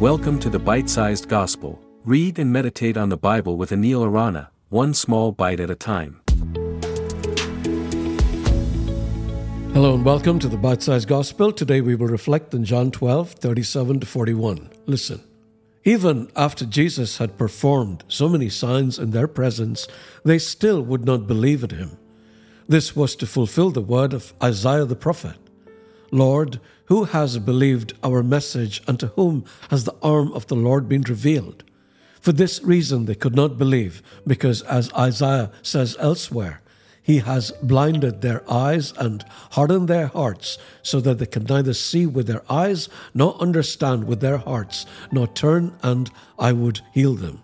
Welcome to the Bite Sized Gospel. Read and meditate on the Bible with Anil Arana, one small bite at a time. Hello and welcome to the Bite Sized Gospel. Today we will reflect on John 12, 37 to 41. Listen. Even after Jesus had performed so many signs in their presence, they still would not believe in him. This was to fulfill the word of Isaiah the prophet. Lord, who has believed our message, and to whom has the arm of the Lord been revealed? For this reason they could not believe, because as Isaiah says elsewhere, he has blinded their eyes and hardened their hearts, so that they can neither see with their eyes, nor understand with their hearts, nor turn, and I would heal them.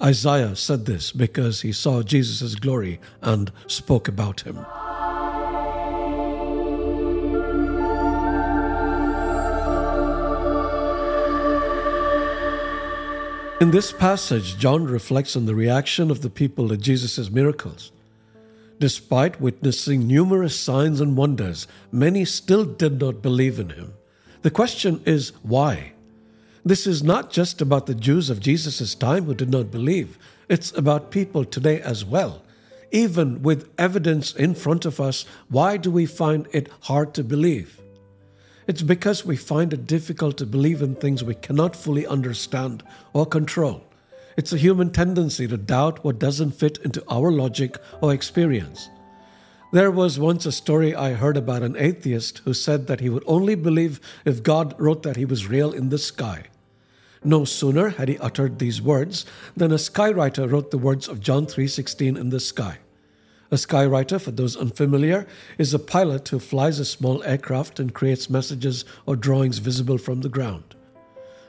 Isaiah said this because he saw Jesus' glory and spoke about him. In this passage, John reflects on the reaction of the people to Jesus' miracles. Despite witnessing numerous signs and wonders, many still did not believe in him. The question is why? This is not just about the Jews of Jesus' time who did not believe, it's about people today as well. Even with evidence in front of us, why do we find it hard to believe? It's because we find it difficult to believe in things we cannot fully understand or control. It's a human tendency to doubt what doesn't fit into our logic or experience. There was once a story I heard about an atheist who said that he would only believe if God wrote that he was real in the sky. No sooner had he uttered these words than a skywriter wrote the words of John 3:16 in the sky. A skywriter, for those unfamiliar, is a pilot who flies a small aircraft and creates messages or drawings visible from the ground.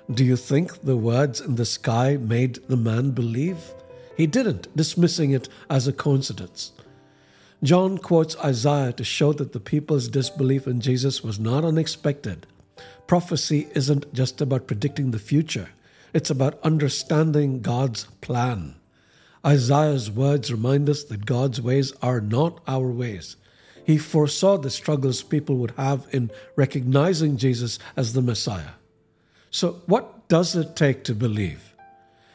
Do you think the words in the sky made the man believe? He didn't, dismissing it as a coincidence. John quotes Isaiah to show that the people's disbelief in Jesus was not unexpected. Prophecy isn't just about predicting the future, it's about understanding God's plan. Isaiah's words remind us that God's ways are not our ways. He foresaw the struggles people would have in recognizing Jesus as the Messiah. So, what does it take to believe?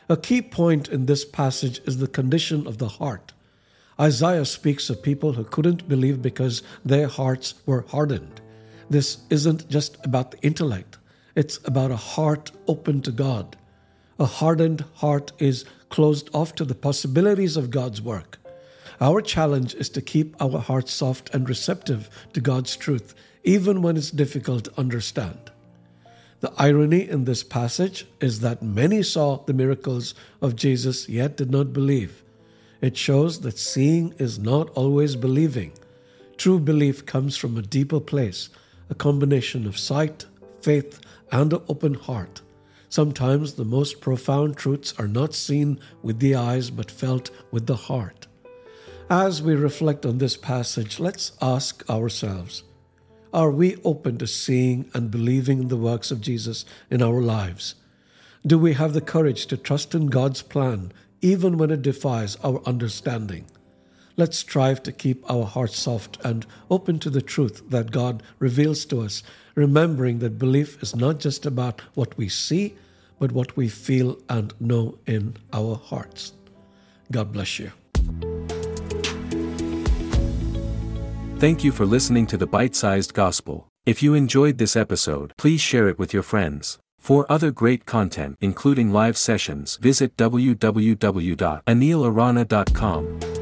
A key point in this passage is the condition of the heart. Isaiah speaks of people who couldn't believe because their hearts were hardened. This isn't just about the intellect, it's about a heart open to God. A hardened heart is closed off to the possibilities of God's work. Our challenge is to keep our hearts soft and receptive to God's truth, even when it's difficult to understand. The irony in this passage is that many saw the miracles of Jesus yet did not believe. It shows that seeing is not always believing. True belief comes from a deeper place, a combination of sight, faith, and an open heart. Sometimes the most profound truths are not seen with the eyes but felt with the heart. As we reflect on this passage, let's ask ourselves Are we open to seeing and believing in the works of Jesus in our lives? Do we have the courage to trust in God's plan even when it defies our understanding? Let's strive to keep our hearts soft and open to the truth that God reveals to us, remembering that belief is not just about what we see, but what we feel and know in our hearts. God bless you. Thank you for listening to the Bite Sized Gospel. If you enjoyed this episode, please share it with your friends. For other great content, including live sessions, visit www.anilarana.com.